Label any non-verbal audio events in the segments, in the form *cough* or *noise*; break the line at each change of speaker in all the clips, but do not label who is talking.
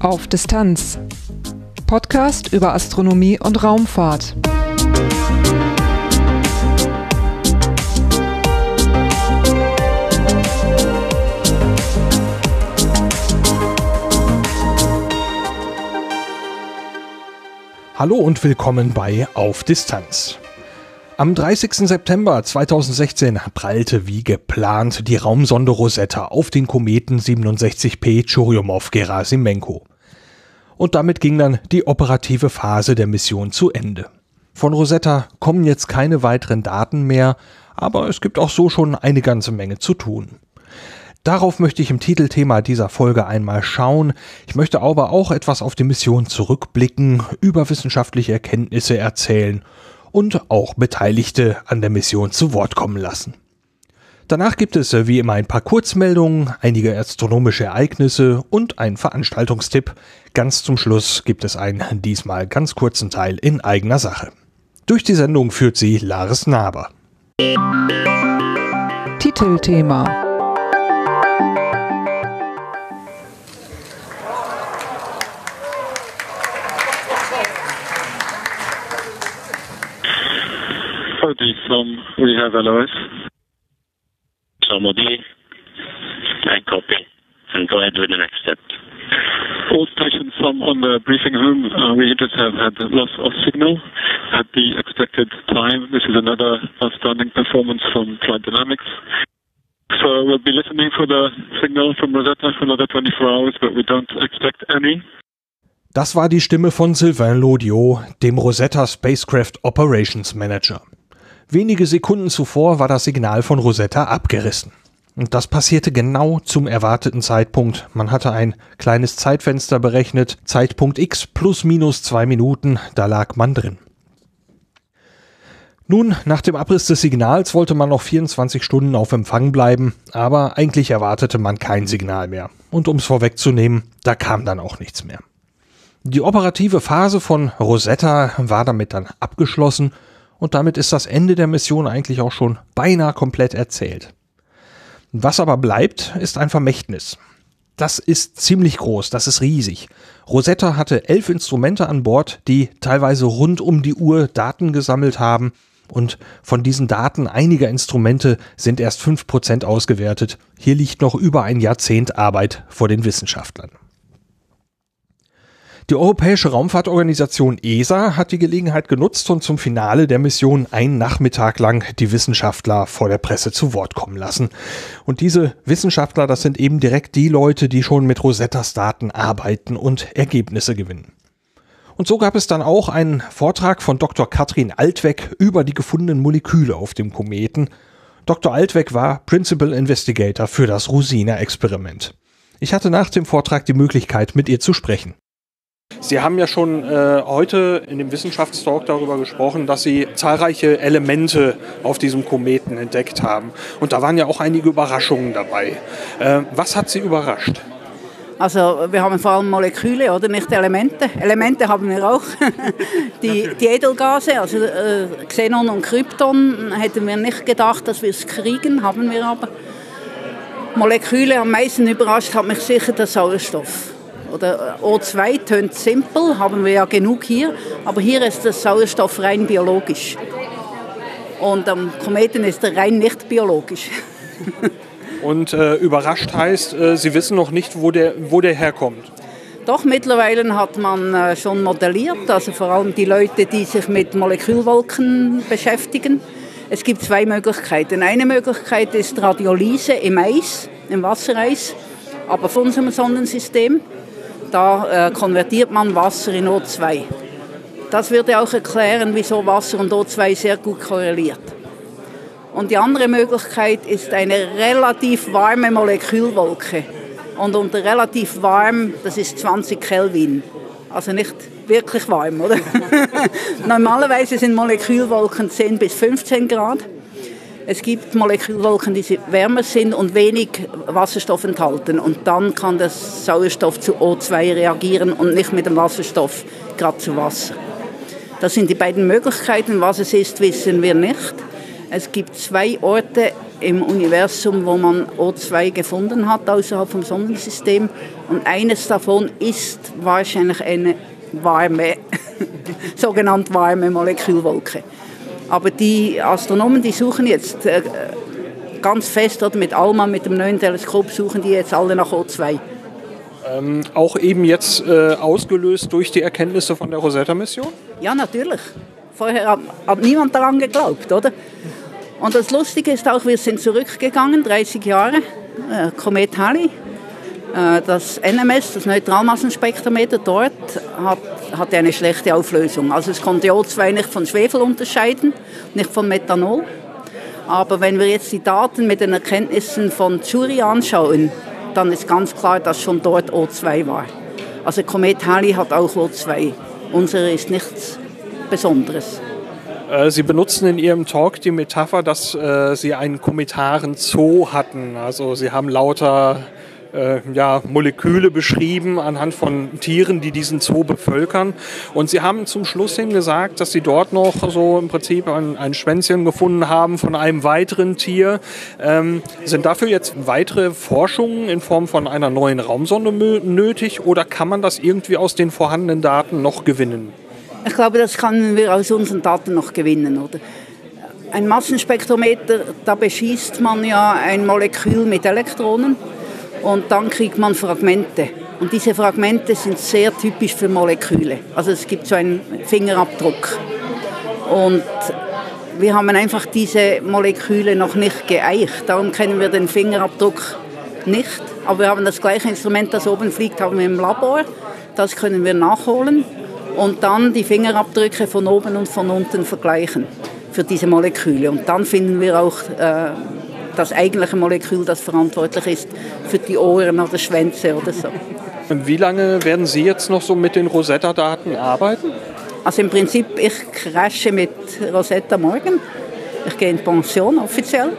Auf Distanz. Podcast über Astronomie und Raumfahrt.
Hallo und willkommen bei Auf Distanz. Am 30. September 2016 prallte wie geplant die Raumsonde Rosetta auf den Kometen 67P Churyumov-Gerasimenko. Und damit ging dann die operative Phase der Mission zu Ende. Von Rosetta kommen jetzt keine weiteren Daten mehr, aber es gibt auch so schon eine ganze Menge zu tun. Darauf möchte ich im Titelthema dieser Folge einmal schauen. Ich möchte aber auch etwas auf die Mission zurückblicken, über wissenschaftliche Erkenntnisse erzählen und auch Beteiligte an der Mission zu Wort kommen lassen. Danach gibt es äh, wie immer ein paar Kurzmeldungen, einige astronomische Ereignisse und ein Veranstaltungstipp. Ganz zum Schluss gibt es einen diesmal ganz kurzen Teil in eigener Sache. Durch die Sendung führt sie Laris Naber.
Titelthema
Cody from We Have LOS.
Somebody, I copy, and go ahead with the next step.
All stations from on the briefing room, uh, we just have had loss of signal at the expected time. This is another outstanding performance from Flight Dynamics. So we'll be listening for the signal from Rosetta for another 24 hours, but we don't expect any.
Das war die Stimme von Sylvain Lodiot, dem Rosetta Spacecraft Operations Manager. Wenige Sekunden zuvor war das Signal von Rosetta abgerissen. Und das passierte genau zum erwarteten Zeitpunkt. Man hatte ein kleines Zeitfenster berechnet, Zeitpunkt X plus minus zwei Minuten, da lag man drin. Nun, nach dem Abriss des Signals wollte man noch 24 Stunden auf Empfang bleiben, aber eigentlich erwartete man kein Signal mehr. Und um es vorwegzunehmen, da kam dann auch nichts mehr. Die operative Phase von Rosetta war damit dann abgeschlossen und damit ist das Ende der Mission eigentlich auch schon beinahe komplett erzählt. Was aber bleibt, ist ein Vermächtnis. Das ist ziemlich groß, das ist riesig. Rosetta hatte elf Instrumente an Bord, die teilweise rund um die Uhr Daten gesammelt haben und von diesen Daten einiger Instrumente sind erst fünf Prozent ausgewertet. Hier liegt noch über ein Jahrzehnt Arbeit vor den Wissenschaftlern. Die Europäische Raumfahrtorganisation ESA hat die Gelegenheit genutzt und zum Finale der Mission einen Nachmittag lang die Wissenschaftler vor der Presse zu Wort kommen lassen. Und diese Wissenschaftler, das sind eben direkt die Leute, die schon mit Rosettas Daten arbeiten und Ergebnisse gewinnen. Und so gab es dann auch einen Vortrag von Dr. Katrin Altweg über die gefundenen Moleküle auf dem Kometen. Dr. Altweg war Principal Investigator für das Rosina-Experiment. Ich hatte nach dem Vortrag die Möglichkeit, mit ihr zu sprechen. Sie haben ja schon äh, heute in dem Wissenschaftstalk darüber gesprochen, dass Sie zahlreiche Elemente auf diesem Kometen entdeckt haben. Und da waren ja auch einige Überraschungen dabei. Äh, was hat Sie überrascht?
Also wir haben vor allem Moleküle oder nicht Elemente. Elemente haben wir auch. *laughs* die, die, Edelgase, also äh, Xenon und Krypton, hätten wir nicht gedacht, dass wir es kriegen, haben wir aber. Moleküle am meisten überrascht hat mich sicher der Sauerstoff. Oder O2 tönt simpel, haben wir ja genug hier, aber hier ist der Sauerstoff rein biologisch. Und am Kometen ist er rein nicht biologisch. *laughs*
Und äh, überrascht heißt, äh, Sie wissen noch nicht, wo der, wo der herkommt.
Doch, mittlerweile hat man äh, schon modelliert, also vor allem die Leute, die sich mit Molekülwolken beschäftigen. Es gibt zwei Möglichkeiten. Eine Möglichkeit ist Radiolyse im Eis, im Wassereis, aber von unserem Sonnensystem da äh, konvertiert man Wasser in O2. Das würde auch erklären, wieso Wasser und O2 sehr gut korreliert. Und die andere Möglichkeit ist eine relativ warme Molekülwolke. Und unter relativ warm, das ist 20 Kelvin. Also nicht wirklich warm, oder? *laughs* Normalerweise sind Molekülwolken 10 bis 15 Grad. Es gibt Molekülwolken, die wärmer sind und wenig Wasserstoff enthalten. Und dann kann der Sauerstoff zu O2 reagieren und nicht mit dem Wasserstoff gerade zu Wasser. Das sind die beiden Möglichkeiten. Was es ist, wissen wir nicht. Es gibt zwei Orte im Universum, wo man O2 gefunden hat außerhalb vom Sonnensystem. Und eines davon ist wahrscheinlich eine warme, *laughs* sogenannte warme Molekülwolke. Aber die Astronomen, die suchen jetzt äh, ganz fest, oder mit ALMA, mit dem neuen Teleskop, suchen die jetzt alle nach O2.
Ähm, auch eben jetzt äh, ausgelöst durch die Erkenntnisse von der Rosetta-Mission?
Ja, natürlich. Vorher hat, hat, niemand daran geglaubt, oder? Und das Lustige ist auch, wir sind zurückgegangen, 30 Jahre, äh, Komet Halley. Äh, das NMS, das Neutralmassenspektrometer dort, hat, hatte eine schlechte Auflösung. Also es konnte O2 nicht von Schwefel unterscheiden, nicht von Methanol. Aber wenn wir jetzt die Daten mit den Erkenntnissen von Jury anschauen, dann ist ganz klar, dass schon dort O2 war. Also Komet Halley hat auch O2. Unsere ist nichts Besonderes.
Äh, Sie benutzen in Ihrem Talk die Metapher, dass äh, Sie einen kometaren Zoo hatten. Also Sie haben lauter äh, ja, Moleküle beschrieben anhand von Tieren, die diesen Zoo bevölkern. Und Sie haben zum Schluss hin gesagt, dass Sie dort noch so im Prinzip ein, ein Schwänzchen gefunden haben von einem weiteren Tier. Ähm, sind dafür jetzt weitere Forschungen in Form von einer neuen Raumsonde nötig oder kann man das irgendwie aus den vorhandenen Daten noch gewinnen?
Ich glaube, das können wir aus unseren Daten noch gewinnen, oder? Ein Massenspektrometer, da beschießt man ja ein Molekül mit Elektronen und dann kriegt man Fragmente. Und diese Fragmente sind sehr typisch für Moleküle. Also es gibt so einen Fingerabdruck. Und wir haben einfach diese Moleküle noch nicht geeicht. Darum kennen wir den Fingerabdruck nicht. Aber wir haben das gleiche Instrument, das oben fliegt, haben wir im Labor. Das können wir nachholen und dann die Fingerabdrücke von oben und von unten vergleichen für diese Moleküle. Und dann finden wir auch äh, das eigentliche Molekül, das verantwortlich ist für die Ohren oder Schwänze oder so.
Wie lange werden Sie jetzt noch so mit den Rosetta-Daten arbeiten?
Also im Prinzip, ich crashe mit Rosetta morgen. Ich gehe in Pension offiziell.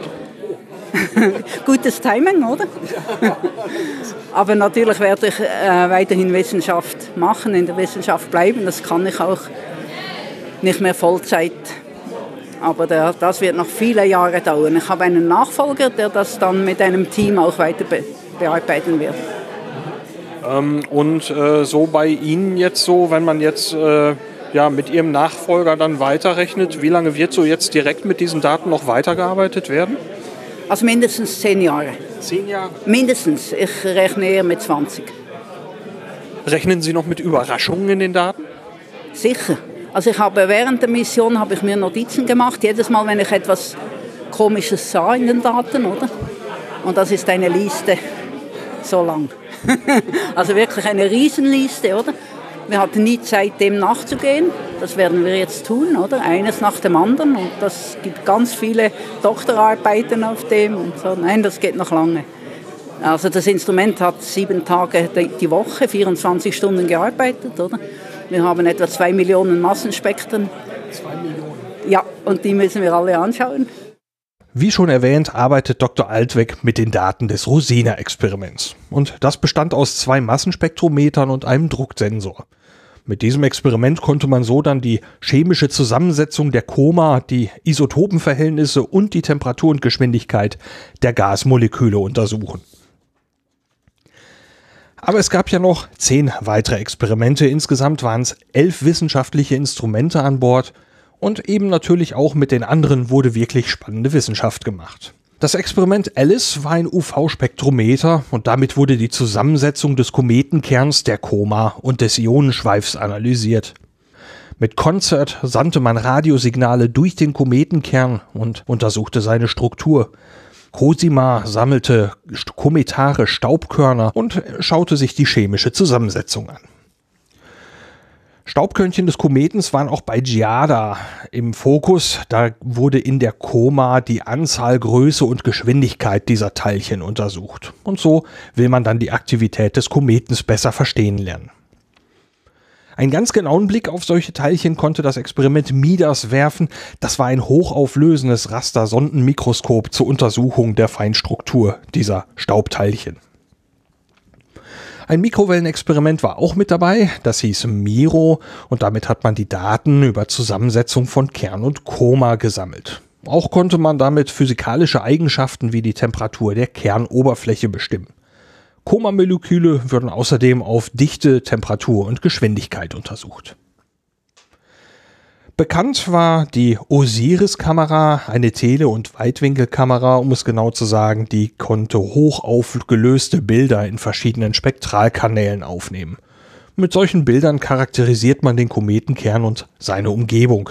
*laughs* Gutes Timing, oder? *laughs* Aber natürlich werde ich äh, weiterhin Wissenschaft machen, in der Wissenschaft bleiben. Das kann ich auch nicht mehr Vollzeit aber der, das wird noch viele Jahre dauern. Ich habe einen Nachfolger, der das dann mit einem Team auch weiter be bearbeiten wird.
Ähm, und äh, so bei Ihnen jetzt so, wenn man jetzt äh, ja, mit Ihrem Nachfolger dann weiterrechnet, wie lange wird so jetzt direkt mit diesen Daten noch weitergearbeitet werden?
Also mindestens zehn Jahre.
Zehn Jahre?
Mindestens. Ich rechne eher mit 20.
Rechnen Sie noch mit Überraschungen in den Daten?
Sicher. Also ich habe während der Mission habe ich mir Notizen gemacht, jedes Mal, wenn ich etwas Komisches sah in den Daten, oder? Und das ist eine Liste so lang. *laughs* also wirklich eine Riesenliste, oder? Wir hatten nie Zeit, dem nachzugehen. Das werden wir jetzt tun, oder? Eines nach dem anderen. Und das gibt ganz viele Doktorarbeiten auf dem und so. Nein, das geht noch lange. Also das Instrument hat sieben Tage die Woche, 24 Stunden gearbeitet, oder? Wir haben etwa zwei Millionen Massenspektren.
Zwei Millionen?
Ja, und die müssen wir alle anschauen.
Wie schon erwähnt, arbeitet Dr. Altweg mit den Daten des Rosina-Experiments. Und das bestand aus zwei Massenspektrometern und einem Drucksensor. Mit diesem Experiment konnte man so dann die chemische Zusammensetzung der Koma, die Isotopenverhältnisse und die Temperatur und Geschwindigkeit der Gasmoleküle untersuchen. Aber es gab ja noch zehn weitere Experimente. Insgesamt waren es elf wissenschaftliche Instrumente an Bord und eben natürlich auch mit den anderen wurde wirklich spannende Wissenschaft gemacht. Das Experiment Alice war ein UV-Spektrometer und damit wurde die Zusammensetzung des Kometenkerns, der Koma und des Ionenschweifs analysiert. Mit Concert sandte man Radiosignale durch den Kometenkern und untersuchte seine Struktur. Cosima sammelte kometare Staubkörner und schaute sich die chemische Zusammensetzung an. Staubkörnchen des Kometens waren auch bei Giada im Fokus. Da wurde in der Koma die Anzahl, Größe und Geschwindigkeit dieser Teilchen untersucht. Und so will man dann die Aktivität des Kometens besser verstehen lernen. Einen ganz genauen Blick auf solche Teilchen konnte das Experiment Midas werfen. Das war ein hochauflösendes Rastersondenmikroskop zur Untersuchung der Feinstruktur dieser Staubteilchen. Ein Mikrowellenexperiment war auch mit dabei, das hieß Miro und damit hat man die Daten über Zusammensetzung von Kern und Koma gesammelt. Auch konnte man damit physikalische Eigenschaften wie die Temperatur der Kernoberfläche bestimmen. Koma-Moleküle würden außerdem auf Dichte, Temperatur und Geschwindigkeit untersucht. Bekannt war die Osiris-Kamera, eine Tele- und Weitwinkelkamera, um es genau zu sagen, die konnte hoch aufgelöste Bilder in verschiedenen Spektralkanälen aufnehmen. Mit solchen Bildern charakterisiert man den Kometenkern und seine Umgebung.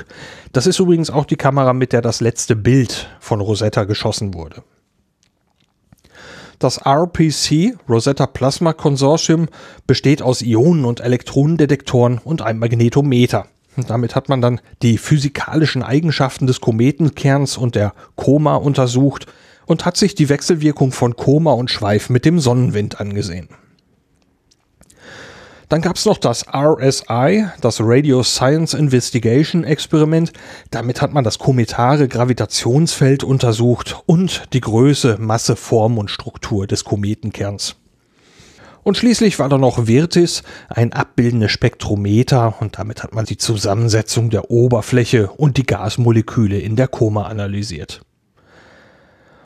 Das ist übrigens auch die Kamera, mit der das letzte Bild von Rosetta geschossen wurde. Das RPC, Rosetta Plasma Consortium, besteht aus Ionen- und Elektronendetektoren und einem Magnetometer. Damit hat man dann die physikalischen Eigenschaften des Kometenkerns und der Koma untersucht und hat sich die Wechselwirkung von Koma und Schweif mit dem Sonnenwind angesehen. Dann gab es noch das RSI, das Radio Science Investigation Experiment. Damit hat man das kometare Gravitationsfeld untersucht und die Größe, Masse, Form und Struktur des Kometenkerns. Und schließlich war da noch Virtis, ein abbildendes Spektrometer und damit hat man die Zusammensetzung der Oberfläche und die Gasmoleküle in der Koma analysiert.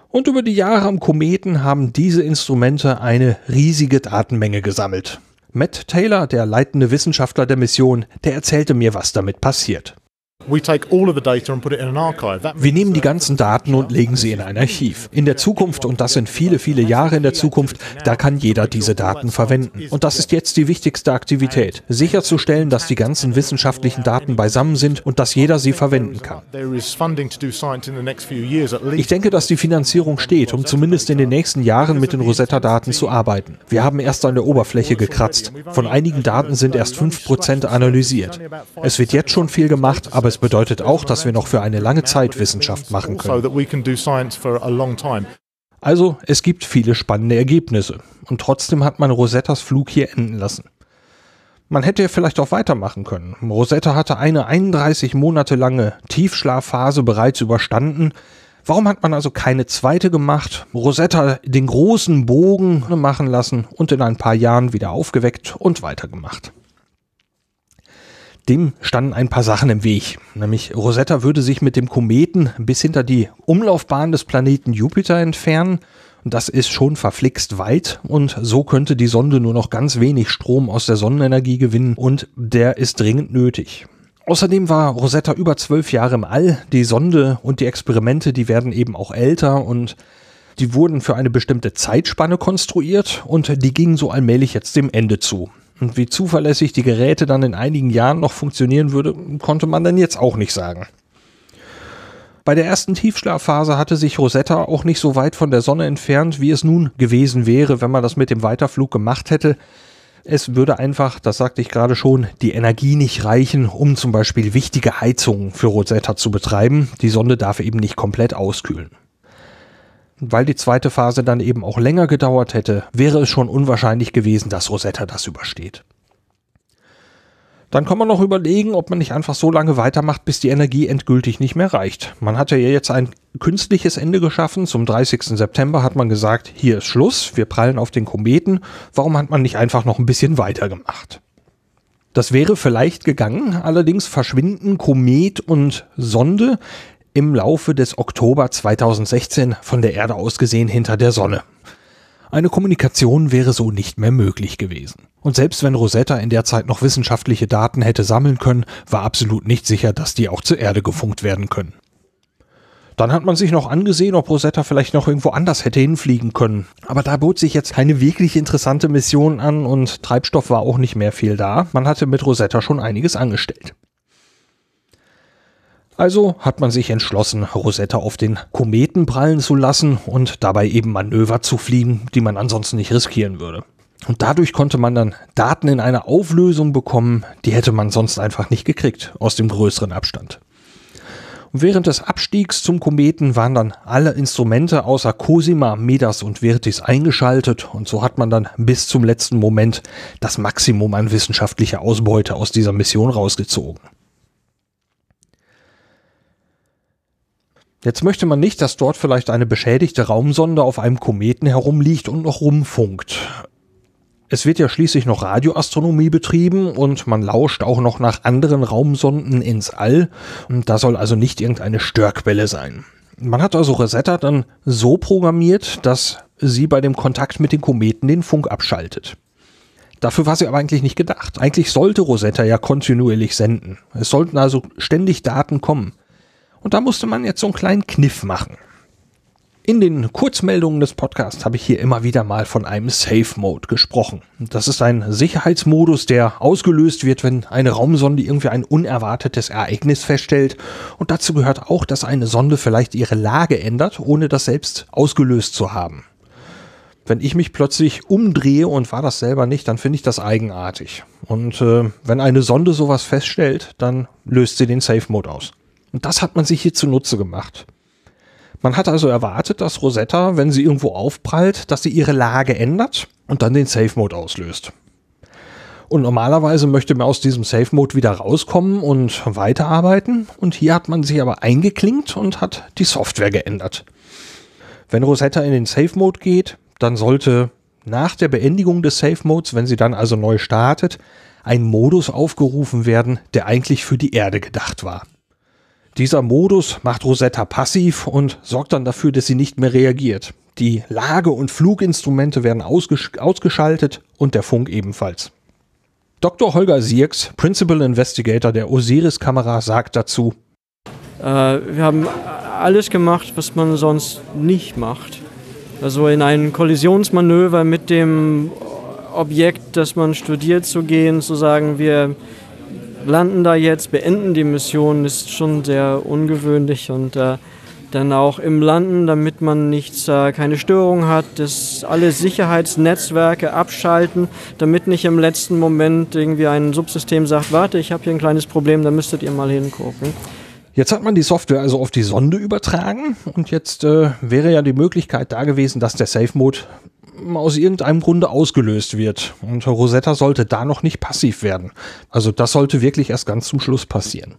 Und über die Jahre am Kometen haben diese Instrumente eine riesige Datenmenge gesammelt. Matt Taylor, der leitende Wissenschaftler der Mission, der erzählte mir, was damit passiert. Wir nehmen die ganzen Daten und legen sie in ein Archiv. In der Zukunft, und das sind viele, viele Jahre in der Zukunft, da kann jeder diese Daten verwenden. Und das ist jetzt die wichtigste Aktivität. Sicherzustellen, dass die ganzen wissenschaftlichen Daten beisammen sind und dass jeder sie verwenden kann. Ich denke, dass die Finanzierung steht, um zumindest in den nächsten Jahren mit den Rosetta-Daten zu arbeiten. Wir haben erst an der Oberfläche gekratzt. Von einigen Daten sind erst 5% analysiert. Es wird jetzt schon viel gemacht, aber es bedeutet auch, dass wir noch für eine lange Zeit Wissenschaft machen können. Also, es gibt viele spannende Ergebnisse. Und trotzdem hat man Rosettas Flug hier enden lassen. Man hätte ja vielleicht auch weitermachen können. Rosetta hatte eine 31 Monate lange Tiefschlafphase bereits überstanden. Warum hat man also keine zweite gemacht? Rosetta den großen Bogen machen lassen und in ein paar Jahren wieder aufgeweckt und weitergemacht dem standen ein paar Sachen im Weg. Nämlich Rosetta würde sich mit dem Kometen bis hinter die Umlaufbahn des Planeten Jupiter entfernen. Und das ist schon verflixt weit und so könnte die Sonde nur noch ganz wenig Strom aus der Sonnenenergie gewinnen und der ist dringend nötig. Außerdem war Rosetta über zwölf Jahre im All. Die Sonde und die Experimente, die werden eben auch älter und die wurden für eine bestimmte Zeitspanne konstruiert und die gingen so allmählich jetzt dem Ende zu. Und wie zuverlässig die Geräte dann in einigen Jahren noch funktionieren würde, konnte man dann jetzt auch nicht sagen. Bei der ersten Tiefschlafphase hatte sich Rosetta auch nicht so weit von der Sonne entfernt, wie es nun gewesen wäre, wenn man das mit dem Weiterflug gemacht hätte. Es würde einfach, das sagte ich gerade schon, die Energie nicht reichen, um zum Beispiel wichtige Heizungen für Rosetta zu betreiben. Die Sonde darf eben nicht komplett auskühlen. Weil die zweite Phase dann eben auch länger gedauert hätte, wäre es schon unwahrscheinlich gewesen, dass Rosetta das übersteht. Dann kann man noch überlegen, ob man nicht einfach so lange weitermacht, bis die Energie endgültig nicht mehr reicht. Man hatte ja jetzt ein künstliches Ende geschaffen. Zum 30. September hat man gesagt, hier ist Schluss, wir prallen auf den Kometen. Warum hat man nicht einfach noch ein bisschen weitergemacht? Das wäre vielleicht gegangen, allerdings verschwinden Komet und Sonde im Laufe des Oktober 2016 von der Erde aus gesehen hinter der Sonne. Eine Kommunikation wäre so nicht mehr möglich gewesen. Und selbst wenn Rosetta in der Zeit noch wissenschaftliche Daten hätte sammeln können, war absolut nicht sicher, dass die auch zur Erde gefunkt werden können. Dann hat man sich noch angesehen, ob Rosetta vielleicht noch irgendwo anders hätte hinfliegen können. Aber da bot sich jetzt keine wirklich interessante Mission an und Treibstoff war auch nicht mehr viel da. Man hatte mit Rosetta schon einiges angestellt. Also hat man sich entschlossen, Rosetta auf den Kometen prallen zu lassen und dabei eben Manöver zu fliegen, die man ansonsten nicht riskieren würde. Und dadurch konnte man dann Daten in einer Auflösung bekommen, die hätte man sonst einfach nicht gekriegt aus dem größeren Abstand. Und während des Abstiegs zum Kometen waren dann alle Instrumente außer Cosima, Medas und Virtis eingeschaltet und so hat man dann bis zum letzten Moment das Maximum an wissenschaftlicher Ausbeute aus dieser Mission rausgezogen. Jetzt möchte man nicht, dass dort vielleicht eine beschädigte Raumsonde auf einem Kometen herumliegt und noch rumfunkt. Es wird ja schließlich noch Radioastronomie betrieben und man lauscht auch noch nach anderen Raumsonden ins All. Und da soll also nicht irgendeine Störquelle sein. Man hat also Rosetta dann so programmiert, dass sie bei dem Kontakt mit den Kometen den Funk abschaltet. Dafür war sie aber eigentlich nicht gedacht. Eigentlich sollte Rosetta ja kontinuierlich senden. Es sollten also ständig Daten kommen. Und da musste man jetzt so einen kleinen Kniff machen. In den Kurzmeldungen des Podcasts habe ich hier immer wieder mal von einem Safe Mode gesprochen. Das ist ein Sicherheitsmodus, der ausgelöst wird, wenn eine Raumsonde irgendwie ein unerwartetes Ereignis feststellt. Und dazu gehört auch, dass eine Sonde vielleicht ihre Lage ändert, ohne das selbst ausgelöst zu haben. Wenn ich mich plötzlich umdrehe und war das selber nicht, dann finde ich das eigenartig. Und äh, wenn eine Sonde sowas feststellt, dann löst sie den Safe Mode aus. Und das hat man sich hier zunutze gemacht. Man hat also erwartet, dass Rosetta, wenn sie irgendwo aufprallt, dass sie ihre Lage ändert und dann den Safe Mode auslöst. Und normalerweise möchte man aus diesem Safe Mode wieder rauskommen und weiterarbeiten. Und hier hat man sich aber eingeklinkt und hat die Software geändert. Wenn Rosetta in den Safe Mode geht, dann sollte nach der Beendigung des Safe Modes, wenn sie dann also neu startet, ein Modus aufgerufen werden, der eigentlich für die Erde gedacht war. Dieser Modus macht Rosetta passiv und sorgt dann dafür, dass sie nicht mehr reagiert. Die Lage- und Fluginstrumente werden ausgesch ausgeschaltet und der Funk ebenfalls. Dr. Holger Sierks, Principal Investigator der Osiris-Kamera, sagt dazu,
äh, wir haben alles gemacht, was man sonst nicht macht. Also in ein Kollisionsmanöver mit dem Objekt, das man studiert, zu gehen, zu sagen, wir landen da jetzt, beenden die Mission, ist schon sehr ungewöhnlich und äh, dann auch im Landen, damit man nichts, äh, keine Störung hat, dass alle Sicherheitsnetzwerke abschalten, damit nicht im letzten Moment irgendwie ein Subsystem sagt, warte, ich habe hier ein kleines Problem, da müsstet ihr mal hingucken.
Jetzt hat man die Software also auf die Sonde übertragen und jetzt äh, wäre ja die Möglichkeit da gewesen, dass der Safe Mode aus irgendeinem Grunde ausgelöst wird. Und Rosetta sollte da noch nicht passiv werden. Also das sollte wirklich erst ganz zum Schluss passieren.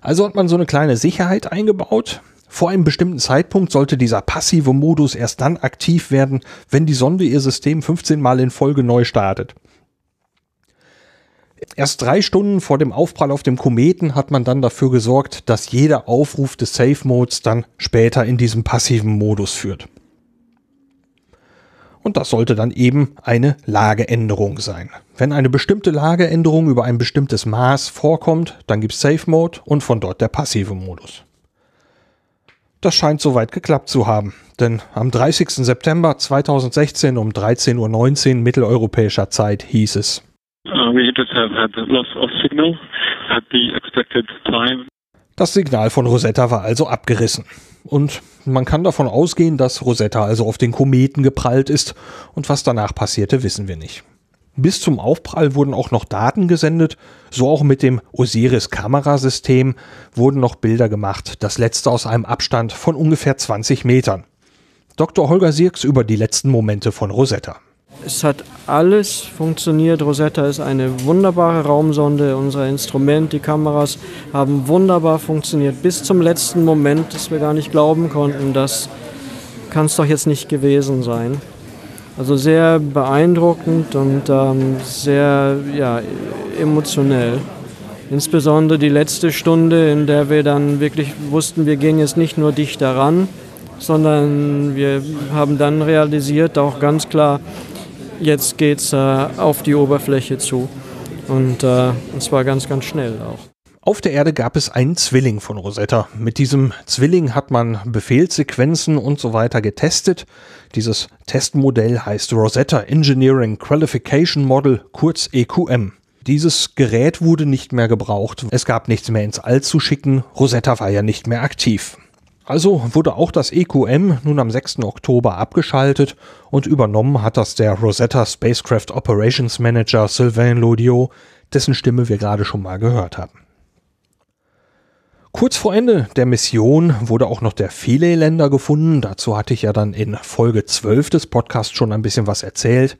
Also hat man so eine kleine Sicherheit eingebaut. Vor einem bestimmten Zeitpunkt sollte dieser passive Modus erst dann aktiv werden, wenn die Sonde ihr System 15 Mal in Folge neu startet. Erst drei Stunden vor dem Aufprall auf dem Kometen hat man dann dafür gesorgt, dass jeder Aufruf des Safe Modes dann später in diesem passiven Modus führt. Und das sollte dann eben eine Lageänderung sein. Wenn eine bestimmte Lageänderung über ein bestimmtes Maß vorkommt, dann gibt es Safe Mode und von dort der passive Modus. Das scheint soweit geklappt zu haben, denn am 30. September 2016 um 13.19 Uhr mitteleuropäischer Zeit hieß es. Uh, das Signal von Rosetta war also abgerissen. Und man kann davon ausgehen, dass Rosetta also auf den Kometen geprallt ist und was danach passierte, wissen wir nicht. Bis zum Aufprall wurden auch noch Daten gesendet, so auch mit dem Osiris-Kamerasystem wurden noch Bilder gemacht, das letzte aus einem Abstand von ungefähr 20 Metern. Dr. Holger Sirks über die letzten Momente von Rosetta.
Es hat alles funktioniert. Rosetta ist eine wunderbare Raumsonde. Unser Instrument, die Kameras haben wunderbar funktioniert. Bis zum letzten Moment, dass wir gar nicht glauben konnten, das kann es doch jetzt nicht gewesen sein. Also sehr beeindruckend und ähm, sehr ja, emotionell. Insbesondere die letzte Stunde, in der wir dann wirklich wussten, wir gehen jetzt nicht nur dichter ran, sondern wir haben dann realisiert, auch ganz klar, jetzt geht es äh, auf die Oberfläche zu. Und äh, zwar ganz, ganz schnell auch.
Auf der Erde gab es einen Zwilling von Rosetta. Mit diesem Zwilling hat man Befehlssequenzen und so weiter getestet. Dieses Testmodell heißt Rosetta Engineering Qualification Model, kurz EQM. Dieses Gerät wurde nicht mehr gebraucht. Es gab nichts mehr ins All zu schicken. Rosetta war ja nicht mehr aktiv. Also wurde auch das EQM nun am 6. Oktober abgeschaltet und übernommen hat das der Rosetta Spacecraft Operations Manager Sylvain Lodiot, dessen Stimme wir gerade schon mal gehört haben. Kurz vor Ende der Mission wurde auch noch der Philae-Länder gefunden. Dazu hatte ich ja dann in Folge 12 des Podcasts schon ein bisschen was erzählt.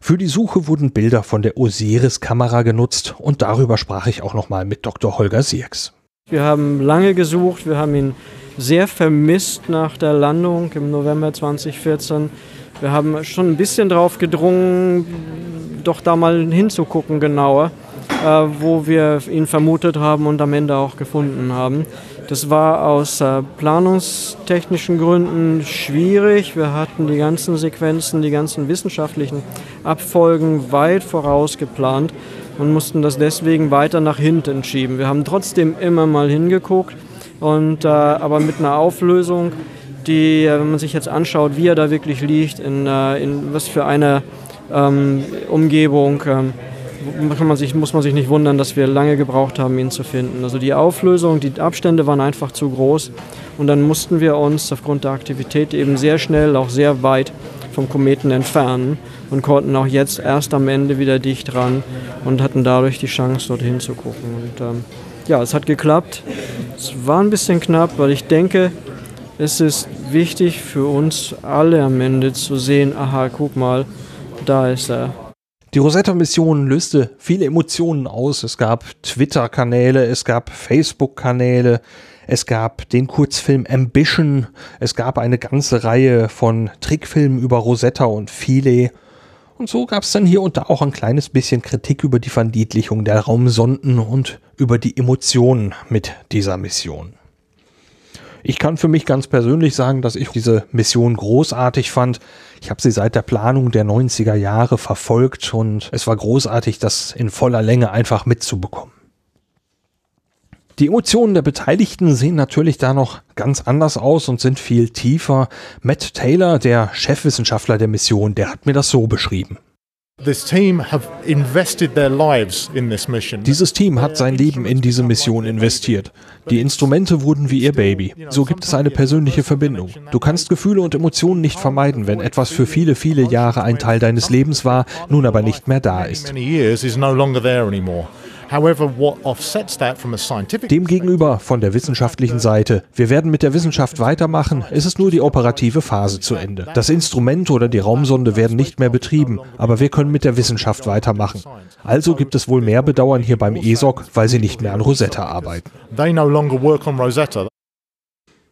Für die Suche wurden Bilder von der Osiris-Kamera genutzt und darüber sprach ich auch nochmal mit Dr. Holger Sierks.
Wir haben lange gesucht, wir haben ihn sehr vermisst nach der Landung im November 2014. Wir haben schon ein bisschen drauf gedrungen, doch da mal hinzugucken genauer, äh, wo wir ihn vermutet haben und am Ende auch gefunden haben. Das war aus äh, planungstechnischen Gründen schwierig. Wir hatten die ganzen Sequenzen, die ganzen wissenschaftlichen Abfolgen weit vorausgeplant und mussten das deswegen weiter nach hinten schieben. Wir haben trotzdem immer mal hingeguckt, und, äh, aber mit einer Auflösung, die, äh, wenn man sich jetzt anschaut, wie er da wirklich liegt, in, äh, in was für eine ähm, Umgebung, ähm, man sich, muss man sich nicht wundern, dass wir lange gebraucht haben, ihn zu finden. Also die Auflösung, die Abstände waren einfach zu groß und dann mussten wir uns aufgrund der Aktivität eben sehr schnell, auch sehr weit vom Kometen entfernen und konnten auch jetzt erst am Ende wieder dicht ran und hatten dadurch die Chance, dorthin zu gucken. Und ähm, ja, es hat geklappt. Es war ein bisschen knapp, weil ich denke, es ist wichtig für uns alle am Ende zu sehen, aha, guck mal, da ist er.
Die Rosetta-Mission löste viele Emotionen aus. Es gab Twitter-Kanäle, es gab Facebook-Kanäle, es gab den Kurzfilm Ambition, es gab eine ganze Reihe von Trickfilmen über Rosetta und Philae. Und so gab es dann hier und da auch ein kleines bisschen Kritik über die Verniedlichung der Raumsonden und über die Emotionen mit dieser Mission. Ich kann für mich ganz persönlich sagen, dass ich diese Mission großartig fand. Ich habe sie seit der Planung der 90er Jahre verfolgt und es war großartig, das in voller Länge einfach mitzubekommen. Die Emotionen der Beteiligten sehen natürlich da noch ganz anders aus und sind viel tiefer. Matt Taylor, der Chefwissenschaftler der Mission, der hat mir das so beschrieben. Dieses Team hat sein Leben in diese Mission investiert. Die Instrumente wurden wie ihr Baby. So gibt es eine persönliche Verbindung. Du kannst Gefühle und Emotionen nicht vermeiden, wenn etwas für viele, viele Jahre ein Teil deines Lebens war, nun aber nicht mehr da ist. Demgegenüber von der wissenschaftlichen Seite, wir werden mit der Wissenschaft weitermachen, ist es nur die operative Phase zu Ende. Das Instrument oder die Raumsonde werden nicht mehr betrieben, aber wir können mit der Wissenschaft weitermachen. Also gibt es wohl mehr Bedauern hier beim ESOC, weil sie nicht mehr an Rosetta arbeiten.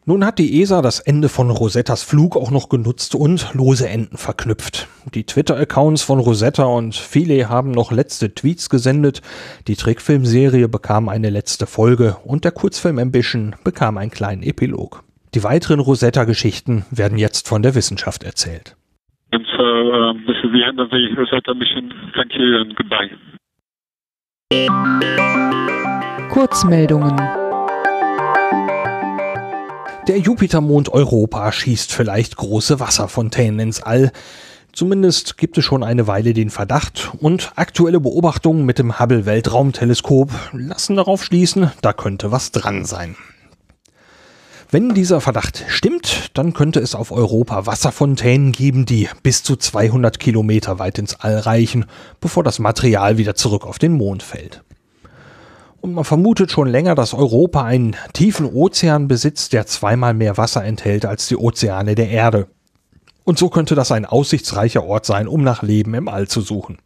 Nun hat die ESA das Ende von Rosettas Flug auch noch genutzt und lose Enden verknüpft. Die Twitter-Accounts von Rosetta und Philae haben noch letzte Tweets gesendet, die Trickfilmserie bekam eine letzte Folge und der Kurzfilm Ambition bekam einen kleinen Epilog. Die weiteren Rosetta-Geschichten werden jetzt von der Wissenschaft erzählt. And so um, this is the end of the Rosetta mission. Thank you and goodbye.
Kurzmeldungen
der Jupitermond Europa schießt vielleicht große Wasserfontänen ins All. Zumindest gibt es schon eine Weile den Verdacht und aktuelle Beobachtungen mit dem Hubble Weltraumteleskop lassen darauf schließen, da könnte was dran sein. Wenn dieser Verdacht stimmt, dann könnte es auf Europa Wasserfontänen geben, die bis zu 200 Kilometer weit ins All reichen, bevor das Material wieder zurück auf den Mond fällt. Und man vermutet schon länger, dass Europa einen tiefen Ozean besitzt, der zweimal mehr Wasser enthält als die Ozeane der Erde. Und so könnte das ein aussichtsreicher Ort sein, um nach Leben im All zu suchen.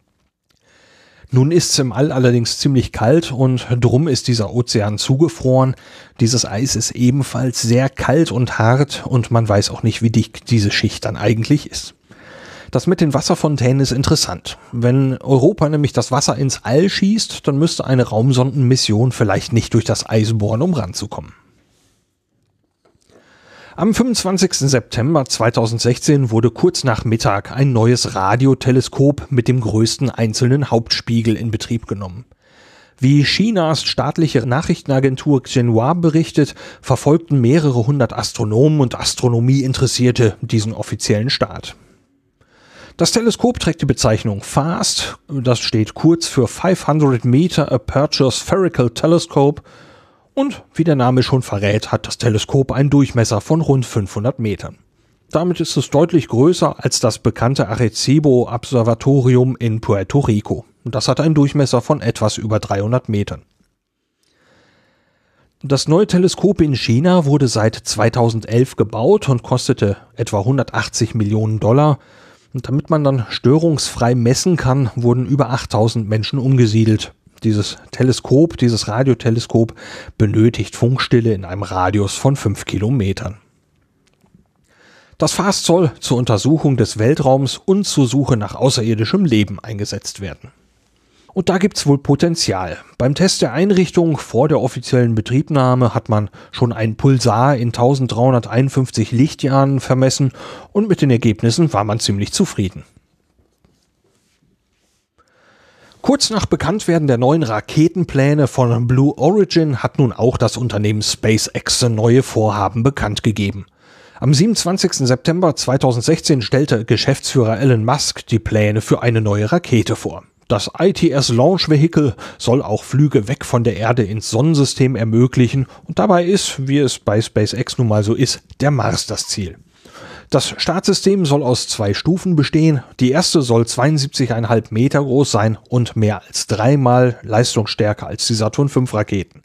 Nun ist es im All allerdings ziemlich kalt und drum ist dieser Ozean zugefroren. Dieses Eis ist ebenfalls sehr kalt und hart und man weiß auch nicht, wie dick diese Schicht dann eigentlich ist. Das mit den Wasserfontänen ist interessant. Wenn Europa nämlich das Wasser ins All schießt, dann müsste eine Raumsondenmission vielleicht nicht durch das Eis bohren, um ranzukommen. Am 25. September 2016 wurde kurz nach Mittag ein neues Radioteleskop mit dem größten einzelnen Hauptspiegel in Betrieb genommen. Wie Chinas staatliche Nachrichtenagentur Xinhua berichtet, verfolgten mehrere hundert Astronomen und Astronomieinteressierte diesen offiziellen Start. Das Teleskop trägt die Bezeichnung FAST, das steht kurz für 500 Meter Aperture Spherical Telescope und wie der Name schon verrät, hat das Teleskop einen Durchmesser von rund 500 Metern. Damit ist es deutlich größer als das bekannte Arecibo Observatorium in Puerto Rico. Das hat einen Durchmesser von etwas über 300 Metern. Das neue Teleskop in China wurde seit 2011 gebaut und kostete etwa 180 Millionen Dollar und damit man dann störungsfrei messen kann, wurden über 8000 Menschen umgesiedelt. Dieses Teleskop, dieses Radioteleskop benötigt Funkstille in einem Radius von 5 Kilometern. Das FAST soll zur Untersuchung des Weltraums und zur Suche nach außerirdischem Leben eingesetzt werden. Und da gibt's wohl Potenzial. Beim Test der Einrichtung vor der offiziellen Betriebnahme hat man schon ein Pulsar in 1351 Lichtjahren vermessen und mit den Ergebnissen war man ziemlich zufrieden. Kurz nach Bekanntwerden der neuen Raketenpläne von Blue Origin hat nun auch das Unternehmen SpaceX neue Vorhaben bekannt gegeben. Am 27. September 2016 stellte Geschäftsführer Elon Musk die Pläne für eine neue Rakete vor. Das ITS Launch Vehicle soll auch Flüge weg von der Erde ins Sonnensystem ermöglichen und dabei ist, wie es bei SpaceX nun mal so ist, der Mars das Ziel. Das Startsystem soll aus zwei Stufen bestehen. Die erste soll 72,5 Meter groß sein und mehr als dreimal leistungsstärker als die Saturn V Raketen.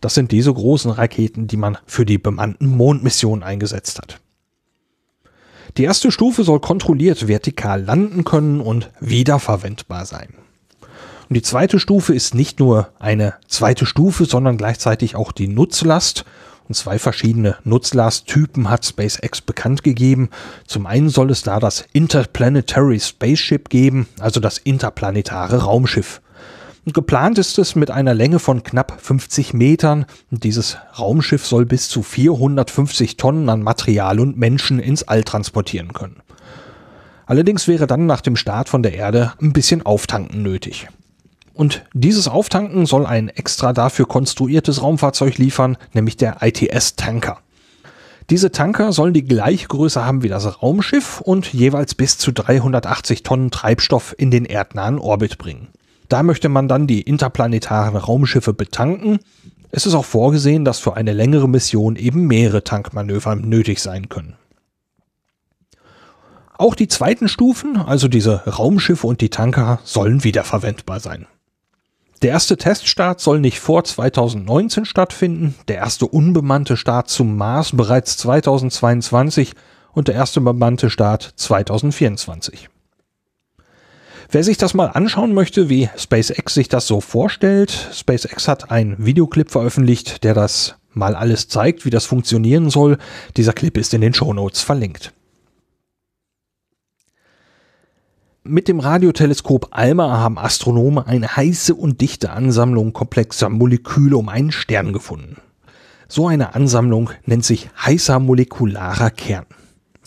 Das sind diese großen Raketen, die man für die bemannten Mondmissionen eingesetzt hat. Die erste Stufe soll kontrolliert vertikal landen können und wiederverwendbar sein. Und die zweite Stufe ist nicht nur eine zweite Stufe, sondern gleichzeitig auch die Nutzlast. Und zwei verschiedene Nutzlasttypen hat SpaceX bekannt gegeben. Zum einen soll es da das Interplanetary Spaceship geben, also das interplanetare Raumschiff. Geplant ist es mit einer Länge von knapp 50 Metern. Dieses Raumschiff soll bis zu 450 Tonnen an Material und Menschen ins All transportieren können. Allerdings wäre dann nach dem Start von der Erde ein bisschen Auftanken nötig. Und dieses Auftanken soll ein extra dafür konstruiertes Raumfahrzeug liefern, nämlich der ITS-Tanker. Diese Tanker sollen die gleiche Größe haben wie das Raumschiff und jeweils bis zu 380 Tonnen Treibstoff in den erdnahen Orbit bringen. Da möchte man dann die interplanetaren Raumschiffe betanken. Es ist auch vorgesehen, dass für eine längere Mission eben mehrere Tankmanöver nötig sein können. Auch die zweiten Stufen, also diese Raumschiffe und die Tanker, sollen wiederverwendbar sein. Der erste Teststart soll nicht vor 2019 stattfinden, der erste unbemannte Start zum Mars bereits 2022 und der erste bemannte Start 2024. Wer sich das mal anschauen möchte, wie SpaceX sich das so vorstellt, SpaceX hat einen Videoclip veröffentlicht, der das mal alles zeigt, wie das funktionieren soll. Dieser Clip ist in den Show Notes verlinkt. Mit dem Radioteleskop ALMA haben Astronomen eine heiße und dichte Ansammlung komplexer Moleküle um einen Stern gefunden. So eine Ansammlung nennt sich heißer molekularer Kern.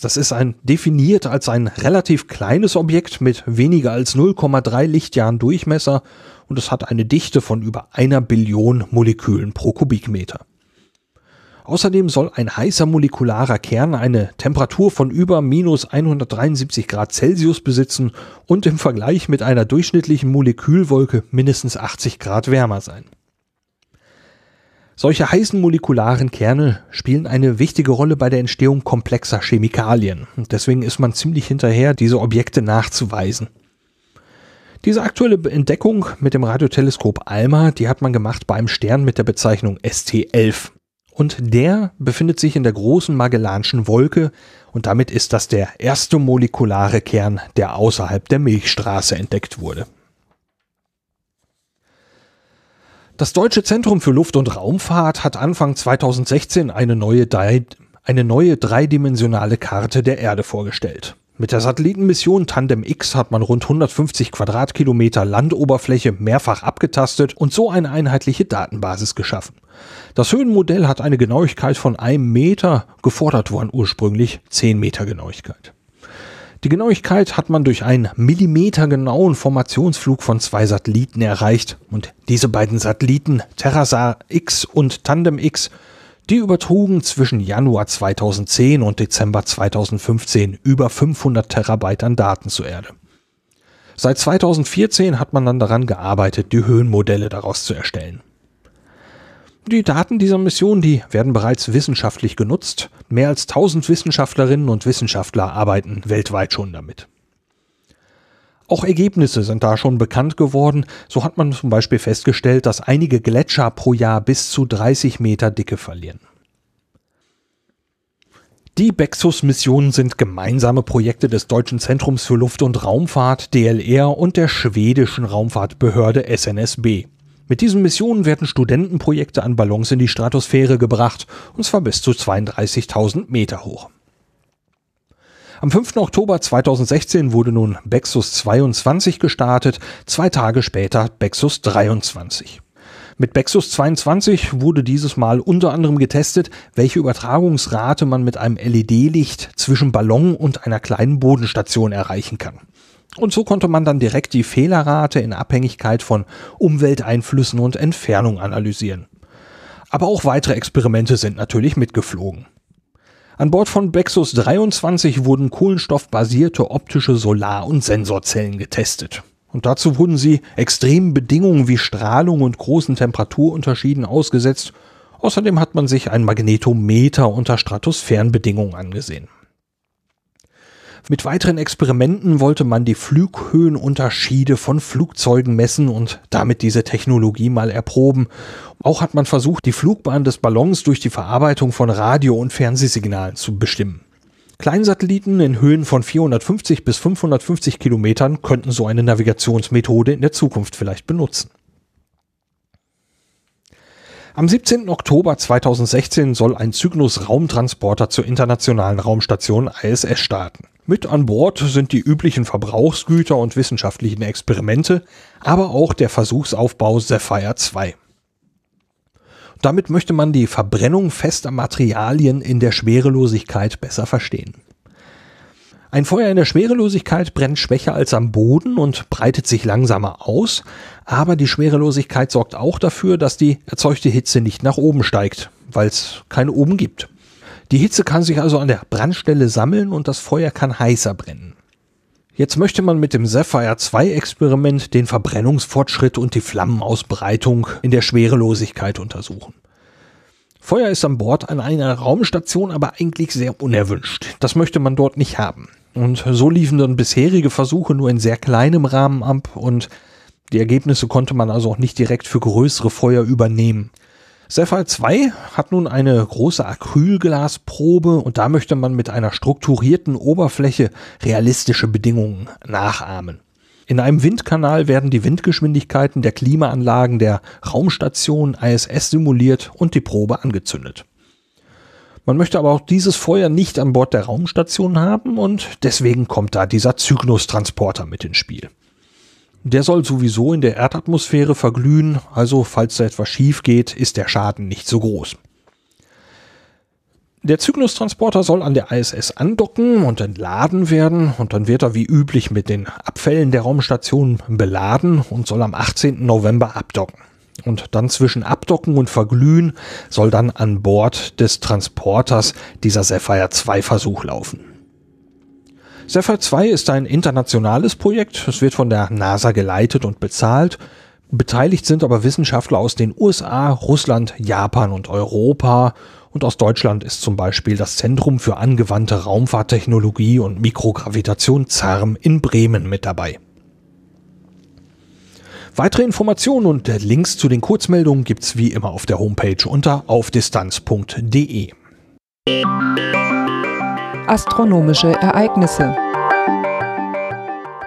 Das ist ein definiert als ein relativ kleines Objekt mit weniger als 0,3 Lichtjahren Durchmesser und es hat eine Dichte von über einer Billion Molekülen pro Kubikmeter. Außerdem soll ein heißer molekularer Kern eine Temperatur von über minus 173 Grad Celsius besitzen und im Vergleich mit einer durchschnittlichen Molekülwolke mindestens 80 Grad wärmer sein. Solche heißen molekularen Kerne spielen eine wichtige Rolle bei der Entstehung komplexer Chemikalien. Deswegen ist man ziemlich hinterher, diese Objekte nachzuweisen. Diese aktuelle Entdeckung mit dem Radioteleskop ALMA, die hat man gemacht bei einem Stern mit der Bezeichnung ST11. Und der befindet sich in der großen Magellanschen Wolke und damit ist das der erste molekulare Kern, der außerhalb der Milchstraße entdeckt wurde. Das Deutsche Zentrum für Luft- und Raumfahrt hat Anfang 2016 eine neue, eine neue dreidimensionale Karte der Erde vorgestellt. Mit der Satellitenmission Tandem X hat man rund 150 Quadratkilometer Landoberfläche mehrfach abgetastet und so eine einheitliche Datenbasis geschaffen. Das Höhenmodell hat eine Genauigkeit von einem Meter, gefordert waren ursprünglich 10 Meter Genauigkeit. Die Genauigkeit hat man durch einen millimetergenauen Formationsflug von zwei Satelliten erreicht und diese beiden Satelliten, Terrasar X und Tandem X, die übertrugen zwischen Januar 2010 und Dezember 2015 über 500 Terabyte an Daten zur Erde. Seit 2014 hat man dann daran gearbeitet, die Höhenmodelle daraus zu erstellen. Die Daten dieser Mission, die werden bereits wissenschaftlich genutzt. Mehr als 1000 Wissenschaftlerinnen und Wissenschaftler arbeiten weltweit schon damit. Auch Ergebnisse sind da schon bekannt geworden. So hat man zum Beispiel festgestellt, dass einige Gletscher pro Jahr bis zu 30 Meter Dicke verlieren. Die Bexus-Missionen sind gemeinsame Projekte des Deutschen Zentrums für Luft- und Raumfahrt DLR und der schwedischen Raumfahrtbehörde SNSB. Mit diesen Missionen werden Studentenprojekte an Ballons in die Stratosphäre gebracht, und zwar bis zu 32.000 Meter hoch. Am 5. Oktober 2016 wurde nun Bexus 22 gestartet, zwei Tage später Bexus 23. Mit Bexus 22 wurde dieses Mal unter anderem getestet, welche Übertragungsrate man mit einem LED-Licht zwischen Ballon und einer kleinen Bodenstation erreichen kann. Und so konnte man dann direkt die Fehlerrate in Abhängigkeit von Umwelteinflüssen und Entfernung analysieren. Aber auch weitere Experimente sind natürlich mitgeflogen. An Bord von Bexus 23 wurden kohlenstoffbasierte optische Solar- und Sensorzellen getestet. Und dazu wurden sie extremen Bedingungen wie Strahlung und großen Temperaturunterschieden ausgesetzt. Außerdem hat man sich ein Magnetometer unter Stratosphärenbedingungen angesehen. Mit weiteren Experimenten wollte man die Flughöhenunterschiede von Flugzeugen messen und damit diese Technologie mal erproben. Auch hat man versucht, die Flugbahn des Ballons durch die Verarbeitung von Radio- und Fernsehsignalen zu bestimmen. Kleinsatelliten in Höhen von 450 bis 550 Kilometern könnten so eine Navigationsmethode in der Zukunft vielleicht benutzen. Am 17. Oktober 2016 soll ein Cygnus-Raumtransporter zur internationalen Raumstation ISS starten. Mit an Bord sind die üblichen Verbrauchsgüter und wissenschaftlichen Experimente, aber auch der Versuchsaufbau Sapphire 2. Damit möchte man die Verbrennung fester Materialien in der Schwerelosigkeit besser verstehen. Ein Feuer in der Schwerelosigkeit brennt schwächer als am Boden und breitet sich langsamer aus, aber die Schwerelosigkeit sorgt auch dafür, dass die erzeugte Hitze nicht nach oben steigt, weil es keine oben gibt. Die Hitze kann sich also an der Brandstelle sammeln und das Feuer kann heißer brennen. Jetzt möchte man mit dem Sapphire 2 Experiment den Verbrennungsfortschritt und die Flammenausbreitung in der Schwerelosigkeit untersuchen. Feuer ist an Bord an einer Raumstation aber eigentlich sehr unerwünscht. Das möchte man dort nicht haben. Und so liefen dann bisherige Versuche nur in sehr kleinem Rahmen ab und die Ergebnisse konnte man also auch nicht direkt für größere Feuer übernehmen. Sapphire 2 hat nun eine große Acrylglasprobe und da möchte man mit einer strukturierten Oberfläche realistische Bedingungen nachahmen. In einem Windkanal werden die Windgeschwindigkeiten der Klimaanlagen der Raumstation ISS simuliert und die Probe angezündet. Man möchte aber auch dieses Feuer nicht an Bord der Raumstation haben und deswegen kommt da dieser Cygnus-Transporter mit ins Spiel. Der soll sowieso in der Erdatmosphäre verglühen, also falls da etwas schief geht, ist der Schaden nicht so groß. Der Cygnus-Transporter soll an der ISS andocken und entladen werden und dann wird er wie üblich mit den Abfällen der Raumstation beladen und soll am 18. November abdocken. Und dann zwischen Abdocken und Verglühen soll dann an Bord des Transporters dieser Sapphire 2 Versuch laufen. Sapphire 2 ist ein internationales Projekt. Es wird von der NASA geleitet und bezahlt. Beteiligt sind aber Wissenschaftler aus den USA, Russland, Japan und Europa. Und aus Deutschland ist zum Beispiel das Zentrum für angewandte Raumfahrttechnologie und Mikrogravitation ZARM in Bremen mit dabei. Weitere Informationen und Links zu den Kurzmeldungen gibt's wie immer auf der Homepage unter aufdistanz.de.
Astronomische Ereignisse.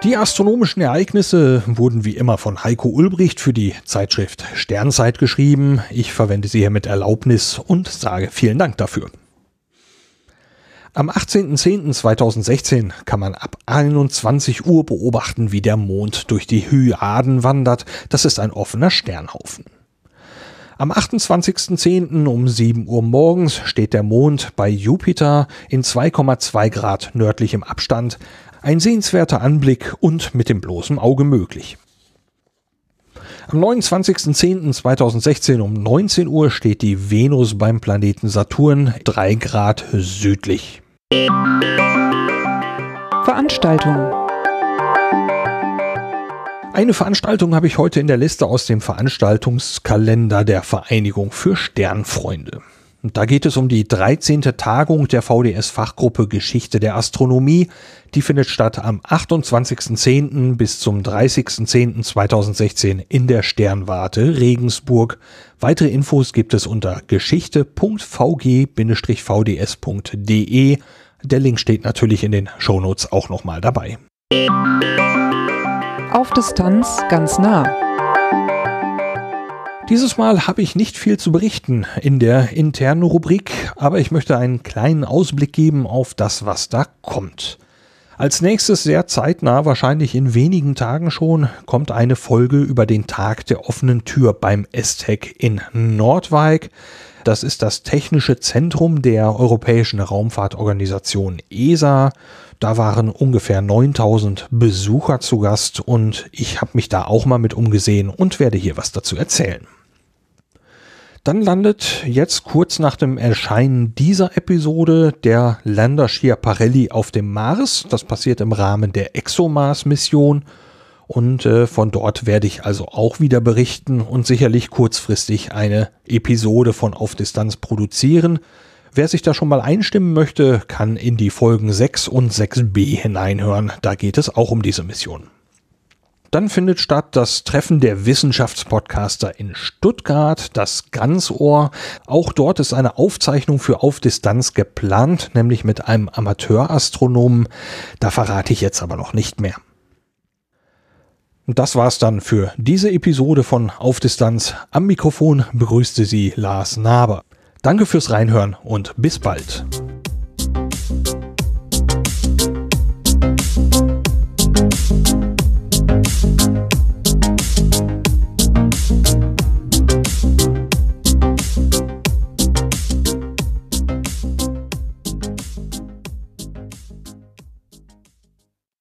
Die astronomischen Ereignisse wurden wie immer von Heiko Ulbricht für die Zeitschrift Sternzeit geschrieben. Ich verwende sie hier mit Erlaubnis und sage vielen Dank dafür. Am 18.10.2016 kann man ab 21 Uhr beobachten, wie der Mond durch die Hyaden wandert. Das ist ein offener Sternhaufen. Am 28.10. um 7 Uhr morgens steht der Mond bei Jupiter in 2,2 Grad nördlichem Abstand. Ein sehenswerter Anblick und mit dem bloßen Auge möglich. Am 29.10.2016 um 19 Uhr steht die Venus beim Planeten Saturn 3 Grad südlich.
Veranstaltung
eine Veranstaltung habe ich heute in der Liste aus dem Veranstaltungskalender der Vereinigung für Sternfreunde. Und da geht es um die 13. Tagung der VDS-Fachgruppe Geschichte der Astronomie. Die findet statt am 28.10. bis zum 30.10.2016 in der Sternwarte Regensburg. Weitere Infos gibt es unter geschichte.vg-vds.de. Der Link steht natürlich in den Shownotes auch nochmal dabei.
Auf Distanz ganz nah.
Dieses Mal habe ich nicht viel zu berichten in der internen Rubrik, aber ich möchte einen kleinen Ausblick geben auf das, was da kommt. Als nächstes sehr zeitnah, wahrscheinlich in wenigen Tagen schon, kommt eine Folge über den Tag der offenen Tür beim ESTEC in Nordwijk. Das ist das technische Zentrum der Europäischen Raumfahrtorganisation ESA. Da waren ungefähr 9000 Besucher zu Gast und ich habe mich da auch mal mit umgesehen und werde hier was dazu erzählen. Dann landet jetzt kurz nach dem Erscheinen dieser Episode der Lander Schiaparelli auf dem Mars. Das passiert im Rahmen der ExoMars-Mission. Und äh, von dort werde ich also auch wieder berichten und sicherlich kurzfristig eine Episode von Auf Distanz produzieren. Wer sich da schon mal einstimmen möchte, kann in die Folgen 6 und 6b hineinhören. Da geht es auch um diese Mission. Dann findet statt das Treffen der Wissenschaftspodcaster in Stuttgart, das Ganzohr. Auch dort ist eine Aufzeichnung für Auf Distanz geplant, nämlich mit einem Amateurastronomen. Da verrate ich jetzt aber noch nicht mehr. Und das war's dann für diese Episode von Auf Distanz. Am Mikrofon begrüßte sie Lars Naber. Danke fürs Reinhören und bis bald.